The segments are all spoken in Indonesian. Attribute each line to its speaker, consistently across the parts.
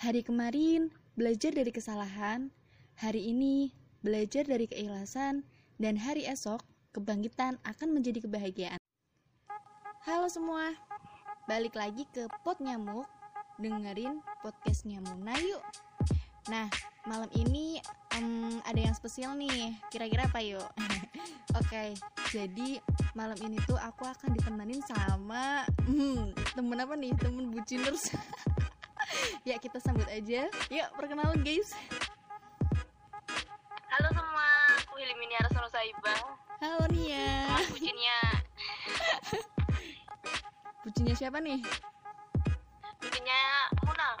Speaker 1: Hari kemarin belajar dari kesalahan, hari ini belajar dari keikhlasan, dan hari esok kebangkitan akan menjadi kebahagiaan. Halo semua, balik lagi ke Pot Nyamuk, dengerin podcastnya Muna yuk. Nah, malam ini um, ada yang spesial nih, kira-kira apa yuk? Oke, jadi malam ini tuh aku akan ditemenin sama hmm, temen apa nih? Temen buciners. ya kita sambut aja. Yuk perkenalan guys.
Speaker 2: Halo semua, aku Hiliminia Rasono Saiba.
Speaker 1: Halo Nia.
Speaker 2: Teman bucinnya,
Speaker 1: Bucinnya siapa nih?
Speaker 2: bucinnya Muna.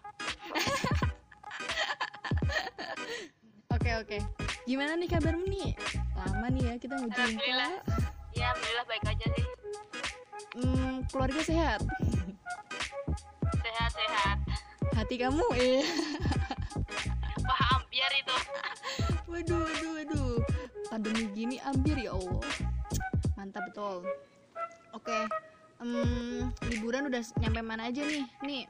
Speaker 1: Oke oke. Gimana nih kabarmu nih? Lama nih ya kita jumpa.
Speaker 2: Alhamdulillah. Ya, alhamdulillah baik aja sih.
Speaker 1: Hmm, keluarga sehat. Hati kamu eh.
Speaker 2: Paham biar itu.
Speaker 1: Waduh waduh waduh. Pandemi gini ambil ya Allah. Mantap betul. Oke. Hmm, liburan udah nyampe mana aja nih? Nih.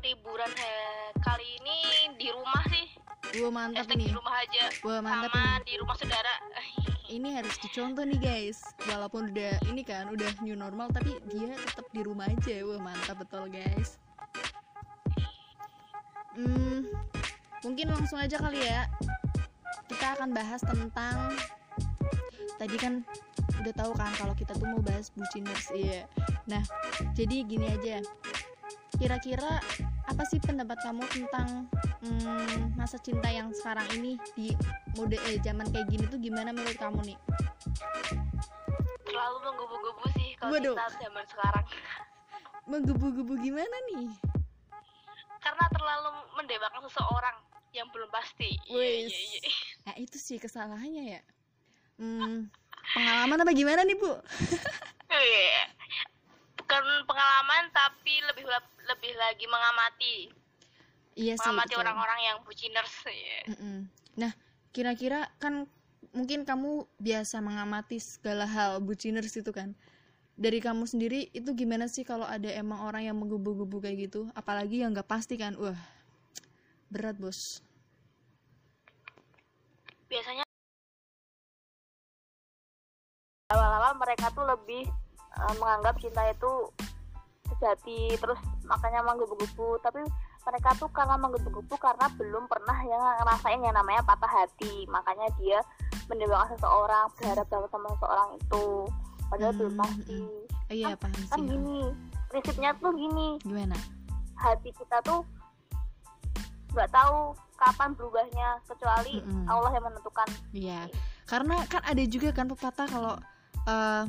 Speaker 2: Liburan he- kali ini di rumah sih.
Speaker 1: Wah mantap
Speaker 2: Hashtag
Speaker 1: nih.
Speaker 2: di rumah aja.
Speaker 1: Wah mantap
Speaker 2: Sama
Speaker 1: nih.
Speaker 2: di rumah saudara.
Speaker 1: Ini harus dicontoh nih guys. Walaupun udah ini kan udah new normal tapi dia tetap di rumah aja. Wah mantap betul guys. Hmm, mungkin langsung aja kali ya. Kita akan bahas tentang tadi kan udah tahu kan kalau kita tuh mau bahas buciners iya. Nah, jadi gini aja. Kira-kira apa sih pendapat kamu tentang hmm, masa cinta yang sekarang ini di mode eh zaman kayak gini tuh gimana menurut kamu nih?
Speaker 2: Terlalu menggebu-gebu sih kalau
Speaker 1: Waduh.
Speaker 2: kita zaman sekarang.
Speaker 1: Menggebu-gebu gimana nih?
Speaker 2: Karena terlalu mendewakan seseorang yang belum pasti. Iya,
Speaker 1: Wis.
Speaker 2: iya, iya.
Speaker 1: Nah itu sih kesalahannya ya. Hmm, pengalaman apa gimana nih bu?
Speaker 2: Bukan pengalaman tapi lebih lebih lagi mengamati.
Speaker 1: Iya sih.
Speaker 2: mengamati orang-orang yang buciners ya.
Speaker 1: Mm-mm. Nah kira-kira kan mungkin kamu biasa mengamati segala hal buciners itu kan. Dari kamu sendiri itu gimana sih kalau ada emang orang yang menggebu-gebu kayak gitu? Apalagi yang nggak pasti kan? Wah berat bos.
Speaker 2: Biasanya awal-awal mereka tuh lebih eh, menganggap cinta itu sejati terus makanya menggebu-gebu tapi mereka tuh karena menggebu-gebu karena belum pernah yang ngerasain yang namanya patah hati. Makanya dia mendewakan seseorang berharap banget sama seseorang itu. Padahal belum
Speaker 1: Hmm,
Speaker 2: pasti.
Speaker 1: Oh, iya paham
Speaker 2: kan
Speaker 1: sih.
Speaker 2: gini prinsipnya tuh gini.
Speaker 1: Gimana?
Speaker 2: hati kita tuh nggak tahu kapan berubahnya kecuali
Speaker 1: Mm-mm.
Speaker 2: Allah yang menentukan.
Speaker 1: Iya, karena kan ada juga kan pepatah kalau eh,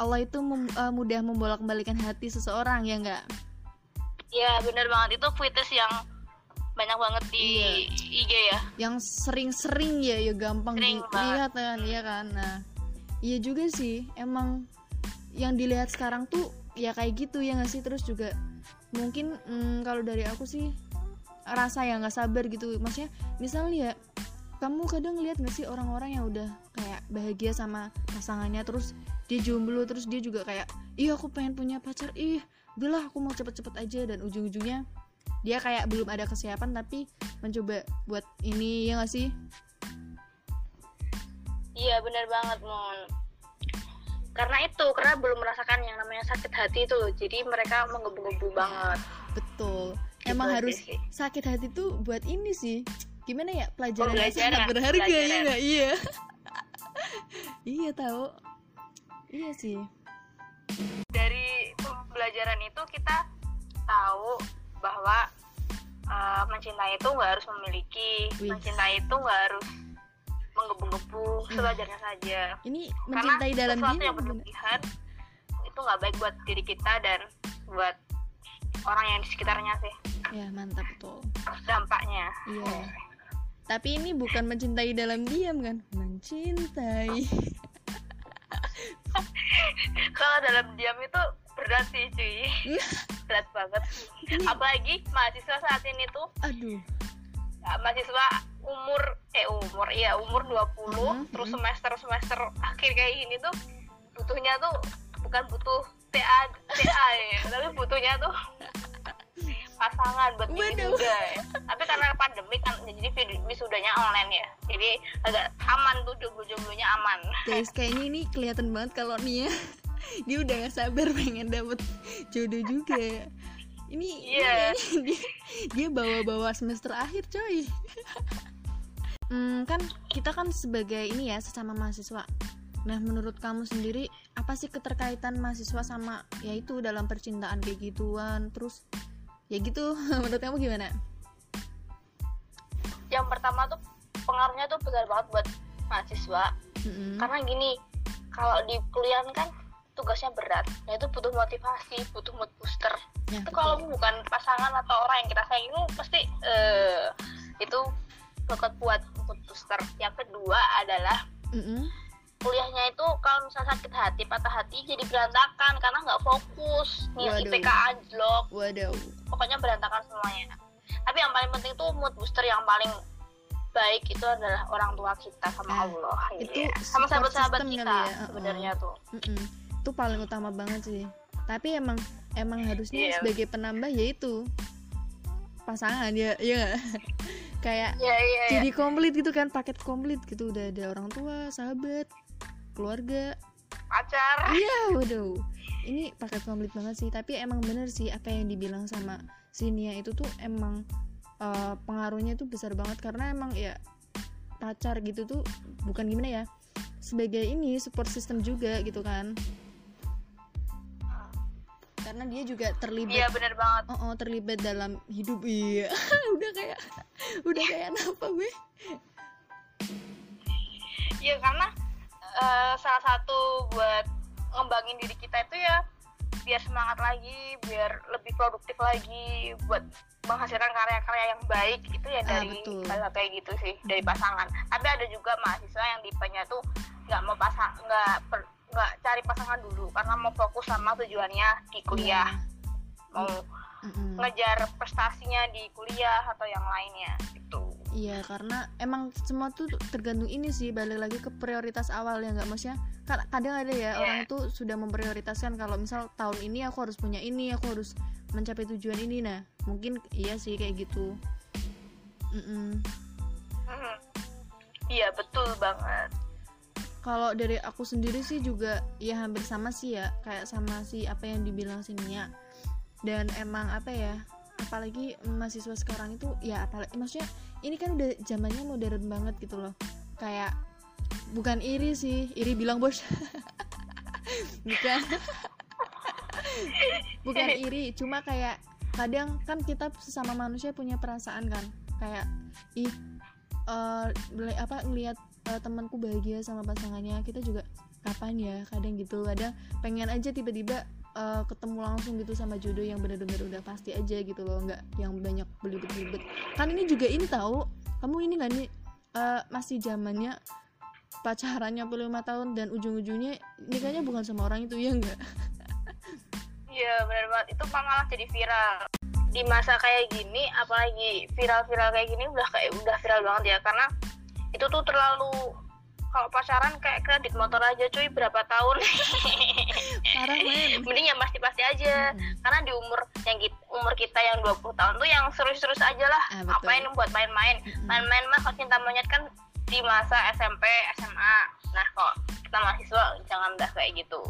Speaker 1: Allah itu mem- eh, mudah membolak-balikan hati seseorang ya enggak?
Speaker 2: ya bener banget itu footage yang banyak banget di
Speaker 1: Iya.
Speaker 2: IG ya
Speaker 1: Yang sering-sering ya, ya gampang
Speaker 2: Sering
Speaker 1: dilihat kan, iya kan? Nah, iya juga sih, emang yang dilihat sekarang tuh ya kayak gitu ya nggak sih? Terus juga mungkin mm, kalau dari aku sih rasa yang nggak sabar gitu, maksudnya misalnya ya kamu kadang lihat nggak sih orang-orang yang udah kayak bahagia sama pasangannya terus dia jomblo terus dia juga kayak iya aku pengen punya pacar. Ih udahlah aku mau cepet-cepet aja. Dan ujung-ujungnya dia kayak belum ada kesiapan tapi mencoba buat ini ya nggak sih?
Speaker 2: Iya bener banget mon. Karena itu karena belum merasakan yang namanya sakit hati itu loh. Jadi mereka menggebu-gebu banget.
Speaker 1: Betul.
Speaker 2: Gitu
Speaker 1: emang harus
Speaker 2: sih.
Speaker 1: sakit hati tuh buat ini sih. Gimana ya? Pelajaran
Speaker 2: Pembelajaran,
Speaker 1: sangat berharga ya
Speaker 2: pembelajaran.
Speaker 1: nggak? Iya. Iya tahu iya sih.
Speaker 2: Dari pembelajaran itu kita tahu bahwa uh, mencintai itu nggak harus memiliki
Speaker 1: Wih.
Speaker 2: mencintai itu nggak harus menggebu-gebu sewajarnya saja.
Speaker 1: Ini
Speaker 2: karena
Speaker 1: mencintai dalam
Speaker 2: sesuatu yang berlebihan itu nggak baik buat diri kita dan buat orang yang di sekitarnya sih.
Speaker 1: Ya mantap betul.
Speaker 2: Dampaknya.
Speaker 1: Iya. Tapi ini bukan mencintai dalam diam kan? Mencintai
Speaker 2: kalau dalam diam itu berat sih cuy. Berat banget.
Speaker 1: Ini-
Speaker 2: apalagi mahasiswa saat ini tuh.
Speaker 1: Aduh.
Speaker 2: Ya, mahasiswa umur eh umur iya umur 20
Speaker 1: Mhm,
Speaker 2: terus
Speaker 1: mhm.
Speaker 2: semester semester akhir kayak gini tuh butuhnya tuh bukan butuh TA TA ya tapi butuhnya tuh pasangan buat
Speaker 1: Waduh.
Speaker 2: wisuda ya. tapi karena pandemi kan jadi wisudanya online ya. Jadi agak aman tuh jomblo-jomblonya aman.
Speaker 1: Guys kayaknya ini kelihatan banget kalau Nia dia udah gak sabar pengen dapet jodoh juga. Ini ini dia, dia bawa-bawa semester akhir coy. Hmm, kan kita kan sebagai ini ya sesama mahasiswa. Nah menurut kamu sendiri apa sih keterkaitan mahasiswa sama yaitu dalam percintaan kayak gituan? Terus ya gitu menurut kamu gimana?
Speaker 2: Yang pertama tuh pengaruhnya tuh besar banget buat mahasiswa.
Speaker 1: Mm-mm.
Speaker 2: karena gini kalau di kuliah kan tugasnya berat nah itu butuh motivasi butuh mood booster
Speaker 1: Ya,
Speaker 2: itu
Speaker 1: betul.
Speaker 2: kalau bukan pasangan atau orang yang kita sayang itu pasti eh, itu bakal buat mood booster yang kedua adalah
Speaker 1: Mm-mm.
Speaker 2: kuliahnya itu kalau misalnya sakit hati patah hati jadi berantakan karena nggak fokus nih
Speaker 1: Waduh.
Speaker 2: IPK anjlok
Speaker 1: waduh
Speaker 2: pokoknya berantakan semuanya tapi yang paling penting tuh mood booster yang paling baik itu adalah orang tua kita sama
Speaker 1: Ah,
Speaker 2: Allah
Speaker 1: itu
Speaker 2: iya. sama sahabat-sahabat kita
Speaker 1: ya,
Speaker 2: sebenarnya tuh
Speaker 1: Mm-mm. Itu paling utama banget sih. Tapi emang emang harusnya
Speaker 2: Iya.
Speaker 1: sebagai penambah yaitu pasangan ya ya kayak
Speaker 2: iya iya iya.
Speaker 1: jadi komplit gitu kan paket komplit gitu. Udah ada orang tua sahabat keluarga.
Speaker 2: Pacar.
Speaker 1: Iya waduh. Ini paket komplit banget sih. Tapi emang bener sih apa yang dibilang sama si Nia itu tuh emang eh, pengaruhnya tuh besar banget. Karena emang ya pacar gitu tuh bukan gimana ya sebagai ini support system juga gitu kan karena dia juga terlibat
Speaker 2: iya bener banget.
Speaker 1: Oh, oh, terlibat dalam hidup iya. Udah kayak udah kayak apa gue
Speaker 2: Iya karena eh, salah satu buat ngembangin diri kita itu ya biar semangat lagi, biar lebih produktif lagi, buat menghasilkan karya-karya yang baik itu ya
Speaker 1: Ah,
Speaker 2: dari hal kayak gitu sih dari pasangan. Tapi ada juga mahasiswa yang tipenya tuh nggak mau pasang, nggak nggak cari pasangan dulu karena mau fokus sama tujuannya di kuliah, mau
Speaker 1: Mm-mm.
Speaker 2: ngejar prestasinya di kuliah atau yang lainnya gitu.
Speaker 1: Iya karena emang semua tuh tergantung ini sih balik lagi ke prioritas awal ya nggak maksudnya kadang ada ya
Speaker 2: Iya.
Speaker 1: orang tuh sudah memprioritaskan kalau misal tahun ini aku harus punya ini aku harus mencapai tujuan ini nah mungkin iya sih kayak gitu Mm-mm.
Speaker 2: Mhm. Iya betul banget.
Speaker 1: Kalau dari aku sendiri sih juga ya hampir sama sih ya kayak sama si apa yang dibilang si Nia dan emang apa ya apalagi mahasiswa sekarang itu ya apalagi maksudnya ini kan udah zamannya modern banget gitu loh. Kayak bukan iri sih iri bilang bos. Bukan. Bukan iri cuma kayak kadang kan kita sesama manusia punya perasaan kan. Kayak ih beli- apa ngelihat eh, temanku bahagia sama pasangannya. Kita juga kapan ya? Kadang gitu. Kadang pengen aja tiba-tiba eh, ketemu langsung gitu sama jodoh yang bener-bener udah pasti aja gitu loh. Nggak yang banyak belibet-belibet. Kan ini juga ini tahu. Kamu ini nggak nih? Eh, masih zamannya pacarannya puluh lima tahun dan ujung-ujungnya nikahnya bukan sama orang itu ya enggak
Speaker 2: Iya benar banget. Itu malah jadi viral. Di masa kayak gini apalagi viral-viral kayak gini udah kayak udah viral banget ya. Karena itu tuh terlalu kalau pacaran kayak kredit motor aja cuy berapa tahun?
Speaker 1: Parah men.
Speaker 2: Mending yang pasti-pasti aja.
Speaker 1: Mm-mm.
Speaker 2: karena di umur yang kita, umur kita yang 20 tahun tuh yang serius-serius aja lah.
Speaker 1: Ah, betul.
Speaker 2: apain buat main-main?
Speaker 1: Mm-mm.
Speaker 2: main-main mah kalau cinta monyet kan di masa SMP SMA nah kok kita mahasiswa jangan udah kayak gitu.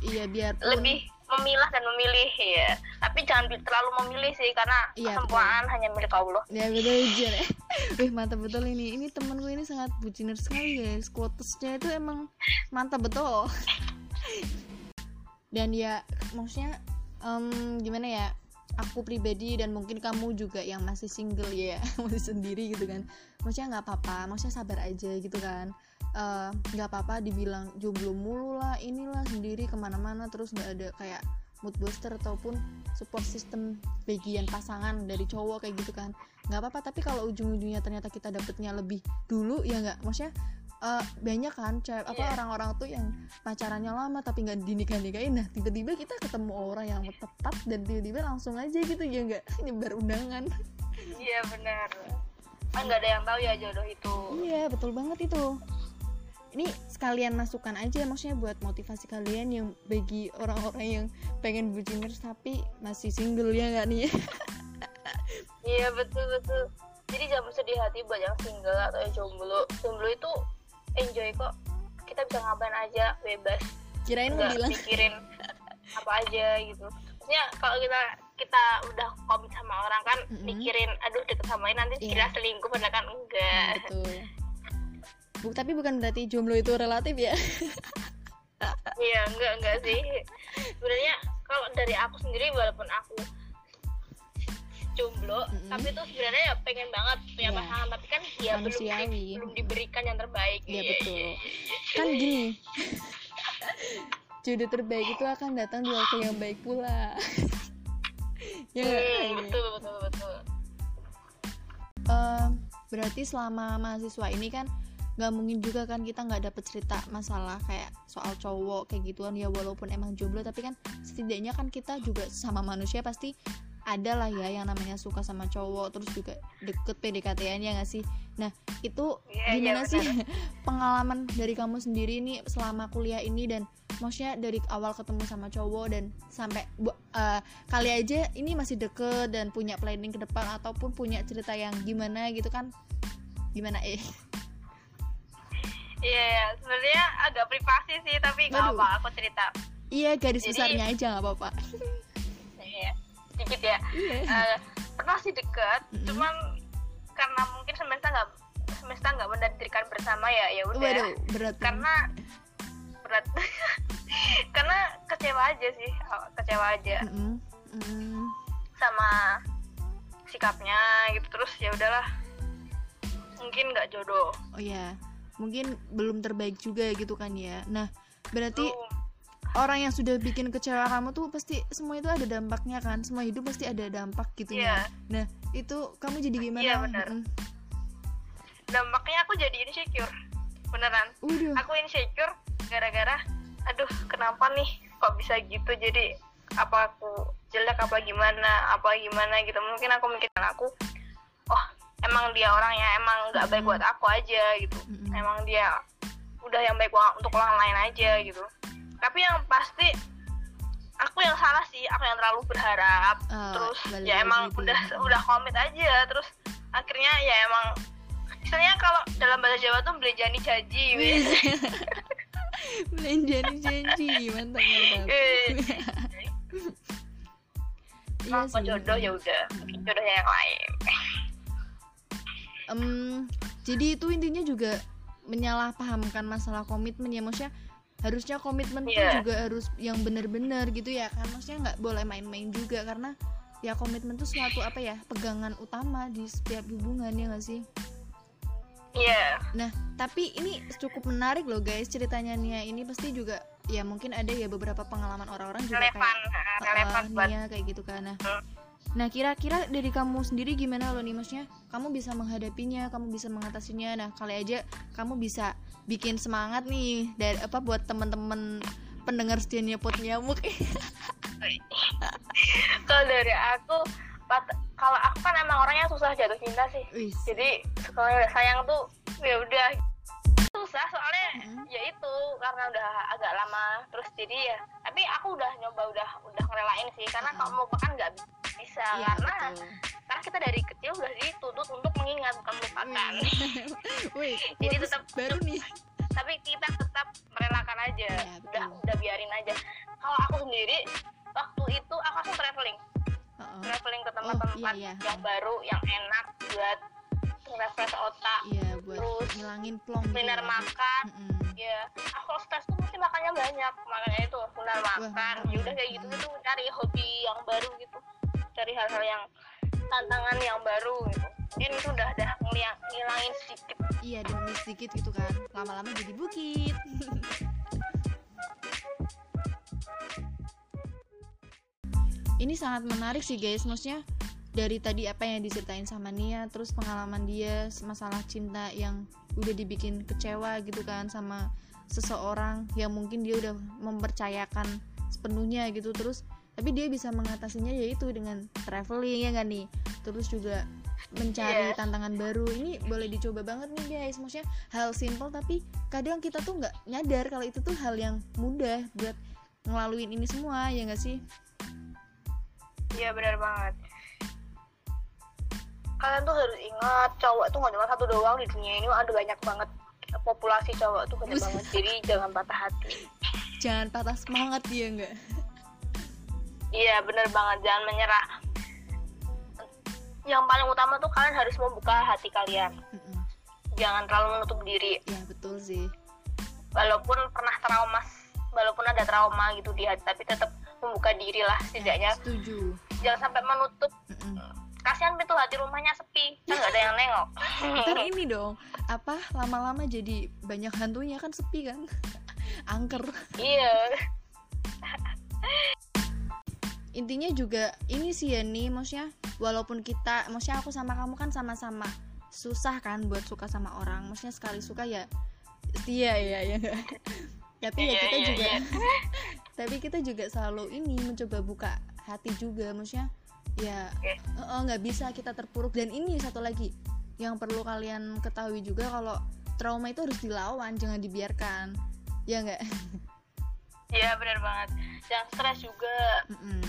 Speaker 1: Iya biarpun
Speaker 2: lebih memilah dan memilih ya tapi jangan terlalu memilih sih karena
Speaker 1: Iya,
Speaker 2: kesempurnaan hanya milik Allah.
Speaker 1: Ya betul aja ya. Wih mantap betul ini. Ini temanku ini sangat buciner sekali guys. Quotesnya itu emang mantap betul. Dan ya maksudnya em, gimana ya aku pribadi dan mungkin kamu juga yang masih single ya masih sendiri gitu kan. Maksudnya nggak apa-apa maksudnya sabar aja gitu kan Eh, nggak apa-apa dibilang jomblo mulu lah inilah sendiri ke mana-mana terus nggak ada kayak mood booster ataupun support system bagian pasangan dari cowok kayak gitu kan. Nggak apa-apa tapi kalau ujung-ujungnya ternyata kita dapetnya lebih dulu ya nggak? Maksudnya eh, banyak kan cewek apa
Speaker 2: Iya.
Speaker 1: orang-orang tuh yang pacarannya lama tapi nggak dinikah nikahin nah tiba-tiba kita ketemu orang yang tepat dan tiba-tiba langsung aja gitu ya nggak? Nyebar undangan.
Speaker 2: Iya benar. Kan nggak ada yang tahu ya jodoh itu.
Speaker 1: Iya betul banget itu ini sekalian masukan aja maksudnya buat motivasi kalian yang bagi orang-orang yang pengen buciners tapi masih single ya nggak nih?
Speaker 2: Iya betul betul. Jadi jangan sedih hati buat yang single atau yang jomblo. Jomblo itu enjoy kok. Kita bisa ngapain aja bebas.
Speaker 1: Kirain
Speaker 2: nggak
Speaker 1: bilang.
Speaker 2: mikirin apa aja gitu. Maksudnya kalau kita kita udah komit sama orang kan
Speaker 1: Mm-mm.
Speaker 2: mikirin aduh deket sama ini nanti
Speaker 1: Iya.
Speaker 2: kira selingkuh padahal kan enggak.
Speaker 1: Betul Bu, tapi bukan berarti jomblo itu relatif ya
Speaker 2: iya enggak enggak sih sebenarnya kalau dari aku sendiri walaupun aku jomblo
Speaker 1: Mm-mm.
Speaker 2: tapi tuh sebenarnya ya pengen banget punya
Speaker 1: Iya.
Speaker 2: pasangan tapi kan ya belum di-
Speaker 1: Manusiawi.
Speaker 2: belum diberikan yang terbaik
Speaker 1: Iya,
Speaker 2: Iya,
Speaker 1: betul. kan gini jodoh terbaik itu akan datang di waktu yang baik pula ya?
Speaker 2: Hmm, betul betul betul
Speaker 1: Em, berarti selama mahasiswa ini kan nggak mungkin juga kan kita nggak dapet cerita masalah kayak soal cowok kayak gituan ya walaupun emang jomblo tapi kan setidaknya kan kita juga sama manusia pasti ada lah ya yang namanya suka sama cowok terus juga deket PDKT-an ya nggak sih? Nah itu
Speaker 2: Iya, iya,
Speaker 1: gimana sih
Speaker 2: benar.
Speaker 1: pengalaman dari kamu sendiri nih selama kuliah ini? Dan maksudnya dari awal ketemu sama cowok dan sampai eh, kali aja ini masih deket dan punya planning ke depan ataupun punya cerita yang gimana gitu kan? Gimana eh
Speaker 2: Iya, iya. sebenarnya agak privasi sih, tapi nggak apa aku cerita.
Speaker 1: iya garis
Speaker 2: Jadi-
Speaker 1: besarnya aja nggak apa-apa
Speaker 2: Iya, sedikit ya.
Speaker 1: iya
Speaker 2: Eh, pernah sih deket,
Speaker 1: Mm-mm.
Speaker 2: cuman karena mungkin semesta nggak semesta nggak menakdirkan bersama ya, ya udah.
Speaker 1: berat nih.
Speaker 2: Karena berat. karena kecewa aja sih, kecewa aja
Speaker 1: Mm-mm. Mm.
Speaker 2: sama sikapnya gitu terus ya udahlah. Mungkin nggak jodoh.
Speaker 1: oh ya mungkin belum terbaik juga gitu kan ya nah berarti
Speaker 2: Tuh.
Speaker 1: orang yang sudah bikin kecewa kamu tuh pasti semua itu ada dampaknya kan semua hidup pasti ada dampak gitu ya
Speaker 2: Iya.
Speaker 1: nah itu kamu jadi gimana
Speaker 2: Iya, benar.
Speaker 1: Mm-mm.
Speaker 2: dampaknya aku jadi insecure beneran
Speaker 1: Udah.
Speaker 2: aku insecure gara-gara aduh kenapa nih kok bisa gitu jadi apa aku jelek apa gimana apa gimana gitu mungkin aku mikirkan aku oh emang dia orangnya emang nggak baik buat aku aja gitu.
Speaker 1: Mm-mm.
Speaker 2: emang dia udah yang baik untuk orang lain aja gitu. Tapi yang pasti aku yang salah sih aku yang terlalu berharap.
Speaker 1: Ah,
Speaker 2: terus ya emang
Speaker 1: gitu.
Speaker 2: udah udah komit aja. Terus akhirnya ya emang istilahnya kalau dalam bahasa Jawa tuh beli jani jaji wis.
Speaker 1: Belanjaan janji mantap mantap. Iya
Speaker 2: jodoh ya udah jodohnya yang lain
Speaker 1: Em, jadi itu intinya juga menyalahpahamkan masalah komitmen ya maksudnya harusnya komitmen tuh
Speaker 2: Iya.
Speaker 1: juga harus yang benar-benar gitu ya kan maksudnya nggak boleh main-main juga karena ya komitmen tuh suatu apa ya pegangan utama di setiap hubungan ya nggak sih
Speaker 2: iya
Speaker 1: Nah, tapi ini cukup menarik loh guys ceritanya Nia ini pasti juga ya mungkin ada ya beberapa pengalaman orang-orang juga
Speaker 2: relevan
Speaker 1: kayak uh,
Speaker 2: relevan buat
Speaker 1: Nia kayak gitu kan. Nah,
Speaker 2: Hmm.
Speaker 1: Nah kira-kira dari kamu sendiri gimana loh nih maksudnya? Kamu bisa menghadapinya, kamu bisa mengatasinya. Nah, kali aja kamu bisa bikin semangat nih dari apa buat teman-teman pendengar setianya pot nyamuk.
Speaker 2: kalau dari aku kalau aku kan emang orangnya susah jatuh cinta sih jadi kalau udah sayang tuh ya udah susah soalnya
Speaker 1: Mm-mm.
Speaker 2: ya itu karena udah agak lama terus jadi ya tapi aku udah nyoba udah udah ngerelain sih karena
Speaker 1: Mm-mm.
Speaker 2: kalau mau nggak bi- bisa
Speaker 1: Iya,
Speaker 2: karena
Speaker 1: betul.
Speaker 2: karena kita dari kecil udah dituntut untuk mengingat bukan melupakan
Speaker 1: Wih,
Speaker 2: Jadi tetap-
Speaker 1: baru nih.
Speaker 2: tapi kita tetap merelakan aja
Speaker 1: Iya, betul.
Speaker 2: udah udah biarin aja kalau aku sendiri waktu itu aku langsung traveling
Speaker 1: Heeh.
Speaker 2: traveling ke
Speaker 1: Oh,
Speaker 2: tempat-tempat
Speaker 1: iya, iya.
Speaker 2: yang baru yang enak buat refresh otak
Speaker 1: Iya, buat
Speaker 2: Terus
Speaker 1: ngilangin plong gitu
Speaker 2: kuliner
Speaker 1: ya.
Speaker 2: makan.
Speaker 1: Mm-mm.
Speaker 2: ya aku kalau stres tuh mesti makannya banyak makanya itu kuliner makan. ya udah kayak gitu gitu cari hobi yang baru gitu cari hal-hal yang tantangan yang baru gitu. Mungkin itu udah udah ngilang- ngilangin sedikit.
Speaker 1: Iya demi sedikit gitu kan. Lama-lama jadi bukit. Ini sangat menarik sih guys. Maksudnya dari tadi apa yang diceritain sama Nia Terus pengalaman dia Masalah cinta yang udah dibikin kecewa gitu kan Sama seseorang yang mungkin dia udah mempercayakan sepenuhnya gitu. Terus tapi dia bisa mengatasinya yaitu dengan traveling ya kan nih Terus juga mencari
Speaker 2: Yes.
Speaker 1: tantangan baru. Ini boleh dicoba banget nih guys. Maksudnya hal simple tapi kadang kita tuh nggak nyadar kalau itu tuh hal yang mudah buat ngelaluin ini semua ya nggak sih?
Speaker 2: Iya benar banget kalian tuh harus ingat cowok tuh nggak cuma satu doang di dunia ini ada banyak banget populasi cowok tuh banyak banget. Jadi jangan patah hati.
Speaker 1: Jangan patah semangat ya enggak
Speaker 2: iya bener banget. Jangan menyerah. Yang paling utama tuh kalian harus membuka hati kalian.
Speaker 1: Mm-mm.
Speaker 2: jangan terlalu menutup diri.
Speaker 1: Ya betul sih.
Speaker 2: Walaupun pernah trauma walaupun ada trauma gitu di hati tapi tetap membuka diri lah setidaknya.
Speaker 1: Setuju.
Speaker 2: Jangan sampai menutup.
Speaker 1: Mm-mm.
Speaker 2: Kasihan pintu hati rumahnya sepi. Kan nggak ada yang nengok.
Speaker 1: Ntar ini dong apa lama-lama jadi banyak hantunya kan sepi kan? Angker.
Speaker 2: Iya.
Speaker 1: Intinya juga ini sih ya nih maksudnya walaupun kita maksudnya aku sama kamu kan sama-sama susah kan buat suka sama orang. Maksudnya sekali suka ya setia ya ya tapi ya
Speaker 2: Iya,
Speaker 1: kita
Speaker 2: iya,
Speaker 1: juga
Speaker 2: iya.
Speaker 1: tapi kita juga selalu ini mencoba buka hati juga. Maksudnya ya nggak bisa kita terpuruk. Dan ini satu lagi yang perlu kalian ketahui juga kalau trauma itu harus dilawan jangan dibiarkan. Ya nggak?
Speaker 2: Iya benar banget. Jangan stres juga.
Speaker 1: Mm-mm.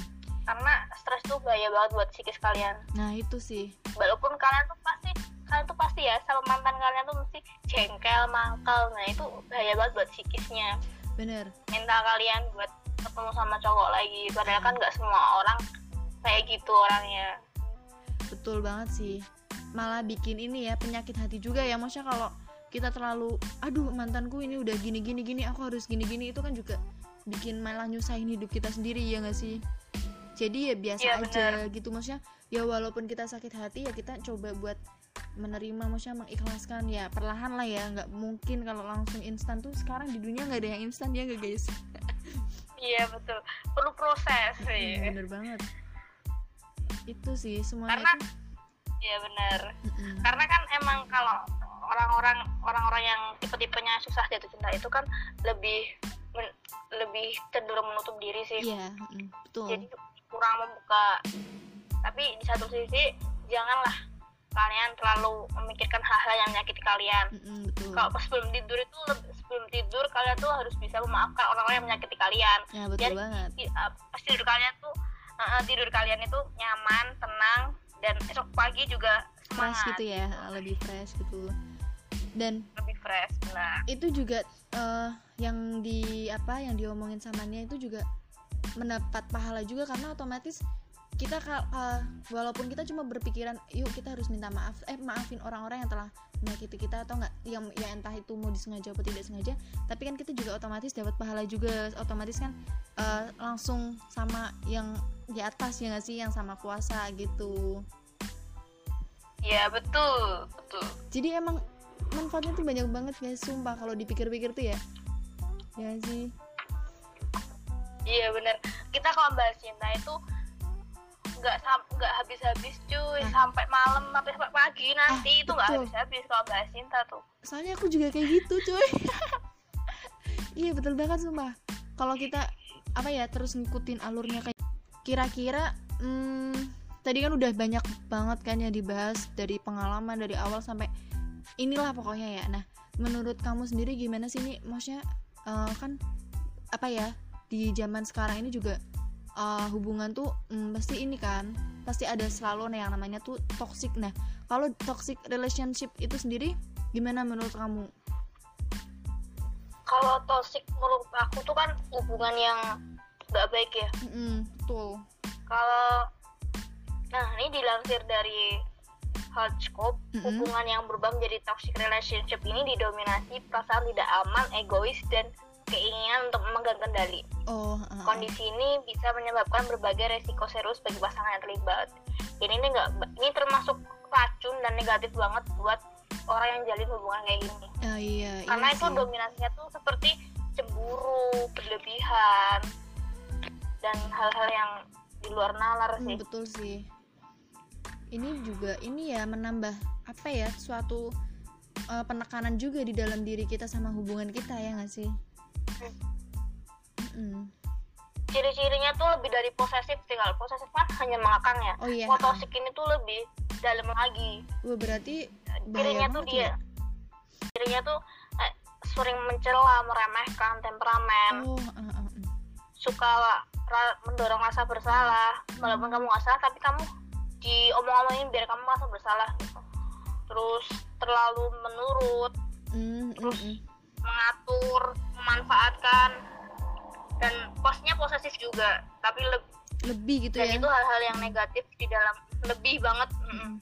Speaker 2: karena stres tuh bahaya banget buat psikis kalian.
Speaker 1: Nah itu sih.
Speaker 2: Walaupun kalian tuh pasti kalian tuh pasti ya sama mantan kalian tuh mesti jengkel mangkal nah itu bahaya banget buat psikisnya.
Speaker 1: Bener
Speaker 2: mental kalian buat ketemu sama cowok lagi. Padahal kan nggak semua orang kayak gitu orangnya.
Speaker 1: Betul banget sih. Malah bikin ini ya penyakit hati juga ya. Maksudnya kalau kita terlalu aduh mantanku ini udah gini gini gini aku harus gini gini itu kan juga bikin malah nyusahin hidup kita sendiri ya nggak sih? Jadi ya biasa
Speaker 2: Iya,
Speaker 1: aja gitu. Maksudnya ya walaupun kita sakit hati ya kita coba buat menerima maksudnya mengikhlaskan ya perlahan lah ya. Nggak mungkin kalau langsung instan tuh sekarang di dunia nggak ada yang instan ya nggak guys?
Speaker 2: Iya betul. Perlu proses sih.
Speaker 1: Bener banget itu sih semuanya
Speaker 2: karena
Speaker 1: tuh
Speaker 2: iya bener.
Speaker 1: Mm-mm.
Speaker 2: karena kan emang kalau orang-orang orang-orang yang tipe-tipenya susah jatuh cinta itu kan lebih men- lebih cenderung menutup diri sih.
Speaker 1: Iya mm, betul.
Speaker 2: Jadi kurang membuka. Tapi di satu sisi janganlah kalian terlalu memikirkan hal-hal yang menyakiti kalian.
Speaker 1: Mm-mm, betul.
Speaker 2: Kalau pas sebelum tidur itu sebelum tidur kalian tuh harus bisa memaafkan orang-orang yang menyakiti kalian.
Speaker 1: Ya betul
Speaker 2: biar
Speaker 1: banget.
Speaker 2: Ti- uh, pas tidur kalian tuh uh, uh, tidur kalian itu nyaman tenang dan esok pagi juga
Speaker 1: fresh
Speaker 2: semangat.
Speaker 1: gitu ya lebih fresh gitu. Dan
Speaker 2: lebih fresh nah
Speaker 1: itu juga eh, yang di apa yang diomongin sama Nia itu juga mendapat pahala juga karena otomatis kita ka- walaupun kita cuma berpikiran yuk kita harus minta maaf. Eh maafin orang-orang yang telah menyakiti kita atau enggak yang ya entah itu mau disengaja atau tidak sengaja tapi kan kita juga otomatis dapat pahala juga. Otomatis kan eh, langsung sama yang di atas ya nggak sih? Yang sama kuasa gitu.
Speaker 2: Ya betul betul.
Speaker 1: Jadi emang manfaatnya tuh banyak banget guys sumpah kalau dipikir-pikir tuh ya. Ya sih?
Speaker 2: Iya bener. Kita kalau bahas cinta itu nggak nggak habis-habis cuy.
Speaker 1: Ah.
Speaker 2: sampai malam sampai sampai pagi nanti
Speaker 1: Ah,
Speaker 2: itu nggak habis-habis kalau bahas cinta tuh.
Speaker 1: Soalnya aku juga kayak gitu cuy. Iya betul banget sumpah. Kalau kita apa ya terus ngikutin alurnya kayak kira-kira hmm, tadi kan udah banyak banget kan yang dibahas dari pengalaman dari awal sampai inilah pokoknya ya. Nah menurut kamu sendiri gimana sih nih maksudnya eh, kan apa ya di zaman sekarang ini juga eh, hubungan tuh hmm, pasti ini kan pasti ada selalu nah, yang namanya tuh toxic. Nah kalau toxic relationship itu sendiri gimana menurut kamu?
Speaker 2: Kalau toxic menurut aku tuh kan hubungan yang nggak baik ya.
Speaker 1: Mm-mm, betul.
Speaker 2: Kalau nah ini dilansir dari Horoscope
Speaker 1: Mm-mm.
Speaker 2: hubungan yang berubah menjadi toxic relationship ini didominasi perasaan tidak aman egois dan keinginan untuk memegang kendali.
Speaker 1: Oh uh, uh.
Speaker 2: kondisi ini bisa menyebabkan berbagai resiko serius bagi pasangan yang terlibat. Ini ini enggak ini termasuk racun dan negatif banget buat orang yang jalin hubungan kayak gini.
Speaker 1: Ah, iya
Speaker 2: karena
Speaker 1: iya
Speaker 2: itu
Speaker 1: sih.
Speaker 2: dominasinya tuh seperti cemburu berlebihan dan hal-hal yang di luar nalar
Speaker 1: Hmm,
Speaker 2: sih.
Speaker 1: betul sih. Ini juga ini ya menambah apa ya suatu uh, penekanan juga di dalam diri kita sama hubungan kita ya nggak sih Mm-mm.
Speaker 2: ciri-cirinya tuh lebih dari posesif sih kalau posesif kan hanya mengakang ya
Speaker 1: oh iya
Speaker 2: kalau toxic ini tuh lebih dalam lagi
Speaker 1: Wah, berarti
Speaker 2: cirinya tuh
Speaker 1: banget
Speaker 2: dia
Speaker 1: ya?
Speaker 2: cirinya tuh eh, sering mencela meremehkan temperamen
Speaker 1: oh uh, uh, uh.
Speaker 2: suka ra- mendorong rasa bersalah walaupun kamu nggak salah tapi kamu diomong-omongin biar kamu merasa bersalah gitu terus terlalu menurut
Speaker 1: Mm,
Speaker 2: terus
Speaker 1: mm, mm.
Speaker 2: Mengatur memanfaatkan dan posnya posesif juga tapi le-
Speaker 1: lebih gitu
Speaker 2: dan
Speaker 1: ya
Speaker 2: itu hal-hal yang negatif di dalam lebih banget mm.
Speaker 1: Mm.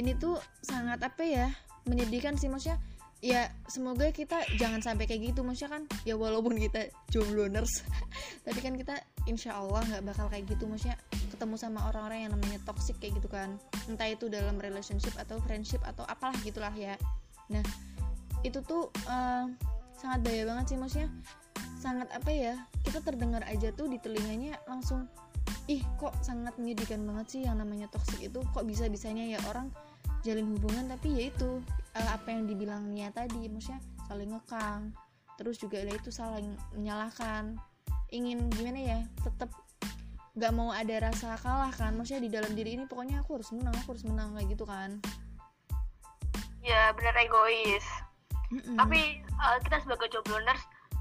Speaker 1: ini tuh sangat apa ya menyedihkan sih maksudnya ya semoga kita jangan sampai kayak gitu maksudnya kan ya walaupun kita jombloers tapi kan kita insya Allah nggak bakal kayak gitu maksudnya ketemu sama orang-orang yang namanya toxic kayak gitu kan entah itu dalam relationship atau friendship atau apalah gitulah ya nah itu tuh eh, sangat bahaya banget sih maksudnya sangat apa ya kita terdengar aja tuh di telinganya langsung ih kok sangat menyedihkan banget sih yang namanya toxic itu kok bisa bisanya ya orang jalin hubungan? Tapi ya itu eh, apa yang dibilang Nia tadi maksudnya saling ngekang terus juga ada itu saling menyalahkan. Ingin gimana ya tetap nggak mau ada rasa kalah kan maksudnya di dalam diri ini pokoknya aku harus menang aku harus menang kayak gitu kan.
Speaker 2: Ya benar egois
Speaker 1: Mm-mm.
Speaker 2: tapi uh, kita sebagai jobloners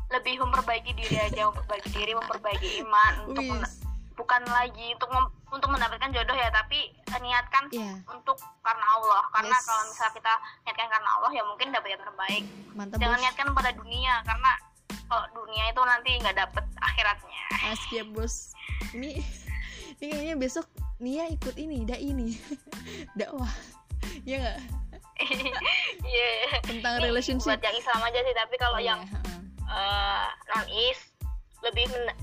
Speaker 2: lebih memperbaiki diri aja memperbaiki diri memperbaiki iman untuk men- bukan lagi untuk mem- untuk mendapatkan jodoh ya tapi uh, niatkan
Speaker 1: Iya,
Speaker 2: untuk karena Allah. Karena
Speaker 1: Yes.
Speaker 2: kalau misalnya kita niatkan karena Allah ya mungkin dapat yang terbaik.
Speaker 1: Mantap
Speaker 2: jangan
Speaker 1: bos.
Speaker 2: niatkan pada dunia karena kalau dunia itu nanti nggak dapet akhiratnya.
Speaker 1: Asik ya bos. Ini ini kayaknya besok Nia ikut ini dah ini. Dakwah ya nggak
Speaker 2: Iya.
Speaker 1: tentang relationship
Speaker 2: buat yang Islam aja sih tapi kalau
Speaker 1: Iya,
Speaker 2: yang
Speaker 1: heeh.
Speaker 2: non is lebih men-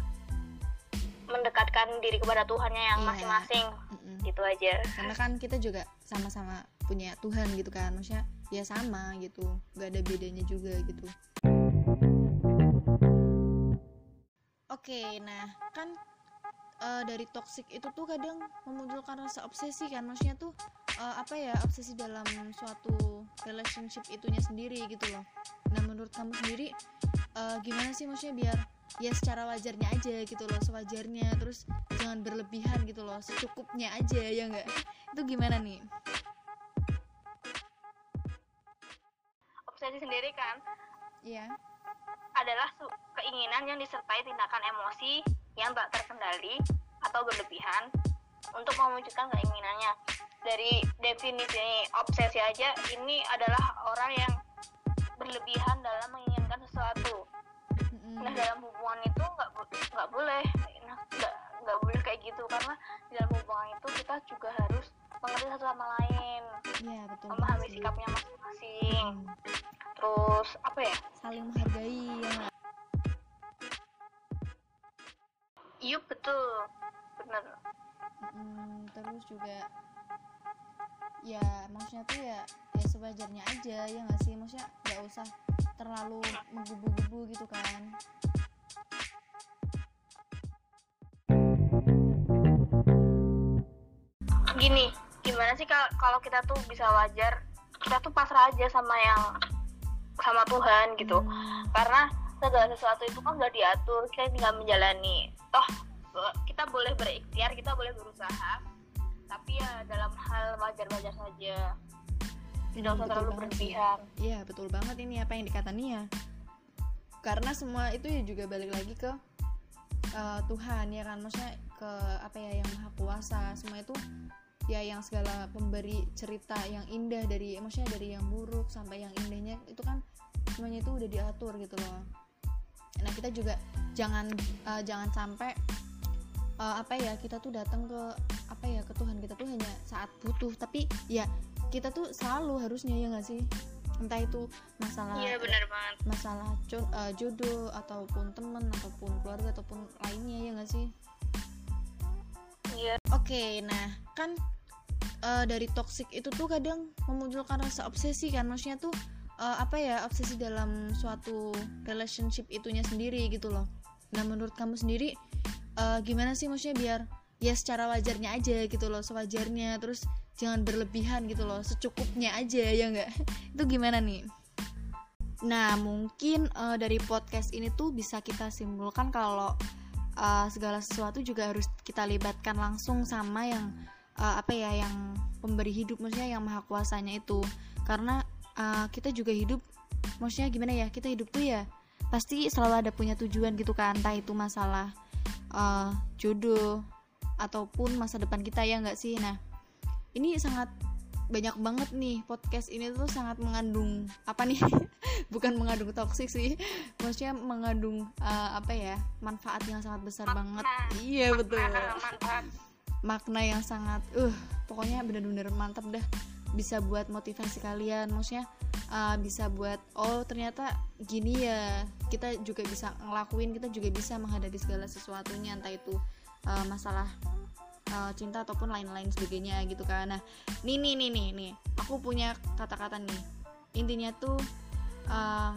Speaker 2: mendekatkan diri kepada Tuhannya yang
Speaker 1: Iya.
Speaker 2: masing-masing
Speaker 1: Mm-mm.
Speaker 2: gitu aja
Speaker 1: karena kan kita juga sama-sama punya Tuhan gitu kan maksudnya ya sama gitu nggak ada bedanya juga gitu oke nah kan eh, dari toxic itu tuh kadang memunculkan rasa obsesi kan. Maksudnya tuh eh, apa ya obsesi dalam suatu relationship itunya sendiri gitu loh. Nah menurut kamu sendiri eh, gimana sih maksudnya biar ya secara wajarnya aja gitu loh sewajarnya terus jangan berlebihan gitu loh secukupnya aja ya enggak itu gimana nih?
Speaker 2: Obsesi sendiri kan
Speaker 1: Iya.
Speaker 2: adalah keinginan yang disertai tindakan emosi yang tak terkendali atau berlebihan untuk mewujudkan keinginannya. Dari definisi obsesi aja ini adalah orang yang berlebihan dalam menginginkan sesuatu. Nah dalam hubungan itu nggak nggak boleh nah, nggak nggak boleh kayak gitu. Karena di dalam hubungan itu kita juga harus mengerti satu sama lain
Speaker 1: Iya betul
Speaker 2: memahami sikapnya masing-masing.
Speaker 1: Mm.
Speaker 2: terus apa ya?
Speaker 1: Saling menghargai ya
Speaker 2: iya betul. Bener.
Speaker 1: Mm-mm, terus juga ya maksudnya tuh ya ya sewajarnya aja ya nggak sih? Maksudnya nggak usah terlalu menggebu-gebu gitu kan.
Speaker 2: Gini gimana sih kal- kalau kita tuh bisa wajar kita tuh pasrah aja sama yang sama Tuhan gitu.
Speaker 1: Hmm,
Speaker 2: karena segala sesuatu itu kan udah diatur kita tinggal menjalani toh eh, kita boleh berikhtiar kita boleh berusaha. Tapi ya dalam hal wajar-wajar saja. Tidak usah
Speaker 1: betul
Speaker 2: terlalu berlebihan.
Speaker 1: Iya betul banget ini apa yang dikata Nia. Karena semua itu ya juga balik lagi ke eh, Tuhan ya kan? Maksudnya ke apa ya yang maha kuasa. Semua itu ya yang segala pemberi cerita yang indah dari Maksudnya dari yang buruk sampai yang indahnya Itu kan semuanya itu udah diatur gitu loh Nah kita juga jangan eh, jangan sampai eh, apa ya kita tuh datang ke apa ya ke Tuhan kita tuh hanya saat butuh. Tapi ya kita tuh selalu harusnya ya nggak sih? Entah itu masalah
Speaker 2: iya benar banget.
Speaker 1: masalah eh, jodoh ataupun temen ataupun keluarga ataupun lainnya ya nggak sih?
Speaker 2: Iya.
Speaker 1: Oke nah kan eh, dari toxic itu tuh kadang memunculkan rasa obsesi kan? Maksudnya tuh eh, apa ya obsesi dalam suatu relationship itunya sendiri gitu loh. Nah menurut kamu sendiri eh, gimana sih maksudnya biar ya secara wajarnya aja gitu loh sewajarnya terus jangan berlebihan gitu loh secukupnya aja ya nggak? Itu gimana nih? Nah mungkin eh, dari podcast ini tuh bisa kita simpulkan kalau eh, segala sesuatu juga harus kita libatkan langsung sama yang eh, apa ya yang pemberi hidup maksudnya yang maha kuasanya itu. Karena eh, kita juga hidup maksudnya gimana ya kita hidup tuh ya pasti selalu ada punya tujuan gitu kan entah itu masalah eh, jodoh ataupun masa depan kita ya nggak sih? Nah ini sangat banyak banget nih podcast ini tuh sangat mengandung apa nih? Bukan mengandung toksik sih maksudnya mengandung uh, apa ya manfaat yang sangat besar makna. banget. Iya betul. makna yang sangat uh pokoknya bener-bener mantap dah bisa buat motivasi kalian maksudnya uh, bisa buat oh ternyata gini ya kita juga bisa ngelakuin kita juga bisa menghadapi segala sesuatunya entah itu uh, masalah uh, cinta ataupun lain-lain sebagainya gitu kan. Nah nih nih nih nih nih aku punya kata-kata nih. Intinya tuh uh,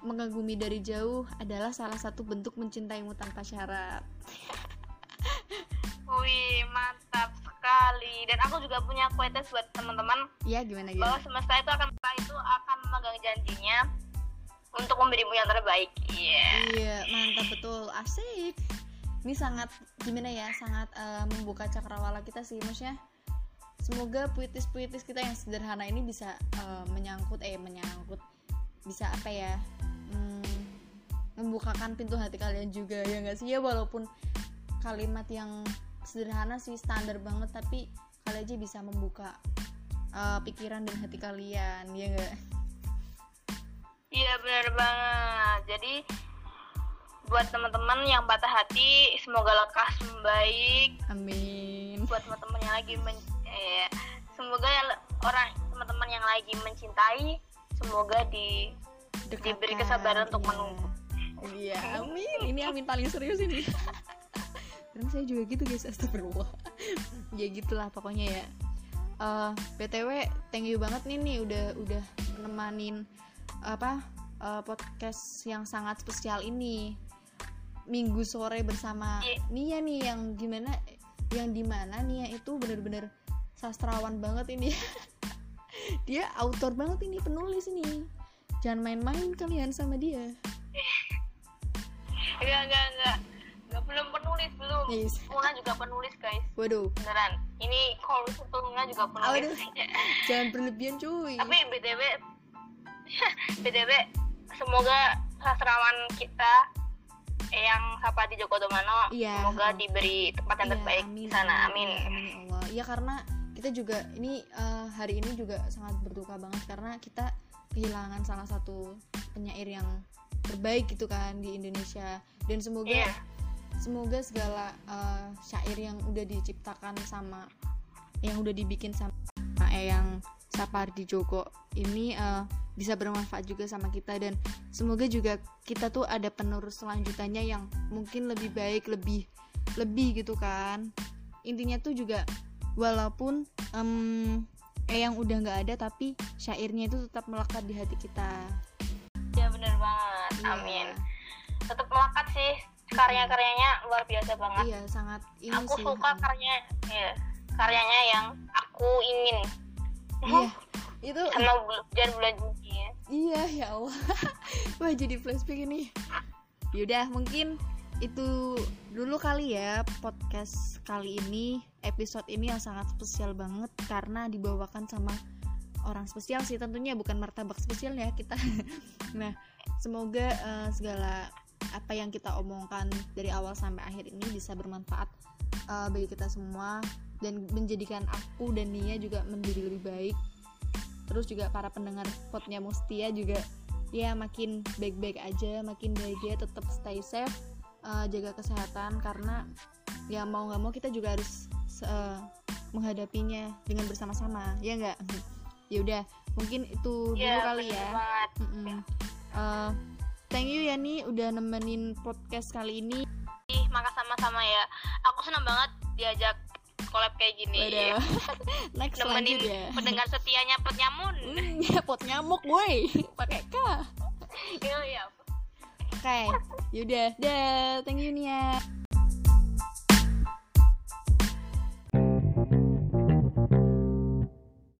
Speaker 1: mengagumi dari jauh adalah salah satu bentuk mencintaimu tanpa syarat
Speaker 2: Wih mantap sekali dan aku juga punya quotes buat teman-teman.
Speaker 1: Iya gimana gimana.
Speaker 2: Bahwa semesta itu akan itu akan memegang janjinya untuk memberimu yang terbaik. Iya. Yeah.
Speaker 1: Iya mantap betul asik ini sangat gimana ya sangat uh, membuka cakrawala kita sih maksudnya semoga puitis-puitis kita yang sederhana ini bisa uh, menyangkut eh menyangkut bisa apa ya hmm, membukakan pintu hati kalian juga ya nggak sih ya walaupun kalimat yang sederhana sih standar banget tapi kalian aja bisa membuka uh, pikiran dan hati kalian ya nggak?
Speaker 2: Iya benar banget. Jadi buat teman-teman yang patah hati semoga lekas membaik.
Speaker 1: Amin.
Speaker 2: Buat teman-teman yang lagi men eh, semoga yang orang teman-teman yang lagi mencintai semoga di Dekatkan, diberi kesabaran untuk iya. menunggu.
Speaker 1: Iya amin. Ini amin paling serius ini karena saya juga gitu guys astagfirullah. Ya gitulah pokoknya ya. Uh, eh, btw thank you banget nih nih udah udah nemanin apa uh, podcast yang sangat spesial ini. Minggu sore bersama yeah. Nia nih yang gimana yang di mana Nia itu bener-bener sastrawan banget ini. Dia autor banget ini penulis ini. Jangan main-main kalian sama dia.
Speaker 2: Enggak enggak enggak belum penulis belum. Yes. Muna juga penulis guys.
Speaker 1: Waduh.
Speaker 2: Beneran. Ini kalau sebelumnya juga penulis. Aduh,
Speaker 1: jangan berlebihan cuy.
Speaker 2: Tapi btw btw semoga sastrawan kita yang Sapati Joko Domano
Speaker 1: ya.
Speaker 2: semoga diberi tempat yang iya, terbaik di sana. amin
Speaker 1: amin. ya Allah. Ya karena kita juga ini uh, hari ini juga sangat berduka banget karena kita kehilangan salah satu penyair yang terbaik gitu kan di Indonesia. Dan semoga yeah. Semoga segala uh, syair yang udah diciptakan sama yang udah dibikin sama yang Sapardi Joko ini uh, bisa bermanfaat juga sama kita. Dan semoga juga kita tuh ada penerus selanjutannya yang mungkin lebih baik lebih lebih gitu kan. Intinya tuh juga walaupun um, eh yang udah nggak ada tapi syairnya itu tetap melekat di hati kita.
Speaker 2: Ya bener banget. Yeah. amin. Tetap melekat sih karya-karyanya luar biasa banget.
Speaker 1: Iya sangat
Speaker 2: ini aku sih, suka karya ya karyanya yang aku ingin.
Speaker 1: Iya. Itu
Speaker 2: sama bulan bulan
Speaker 1: iya ya Allah. Wah jadi flashback ini. Yaudah mungkin itu dulu kali ya podcast kali ini episode ini yang sangat spesial banget karena dibawakan sama orang spesial sih. Tentunya bukan martabak spesial ya kita. Nah semoga uh, segala apa yang kita omongkan dari awal sampai akhir ini bisa bermanfaat uh, bagi kita semua. Dan menjadikan aku dan Nia juga menjadi lebih baik. Terus juga para pendengar potnya Mustia juga ya makin baik-baik aja makin bahagia tetap stay safe uh, jaga kesehatan. Karena ya mau nggak mau kita juga harus uh, menghadapinya dengan bersama-sama ya nggak? Ya udah mungkin itu yeah, dulu kali ya. uh, thank you ya nih udah nemenin podcast kali ini
Speaker 2: maka sama-sama ya aku senang banget diajak collab kayak gini.
Speaker 1: Next Nemenin
Speaker 2: ya. pendengar setianya pot nyamun.
Speaker 1: Mm, ya pot nyamuk, boy. Pakai K.
Speaker 2: Iya, iya.
Speaker 1: Oke, okay. yaudah, dah, thank you Nia.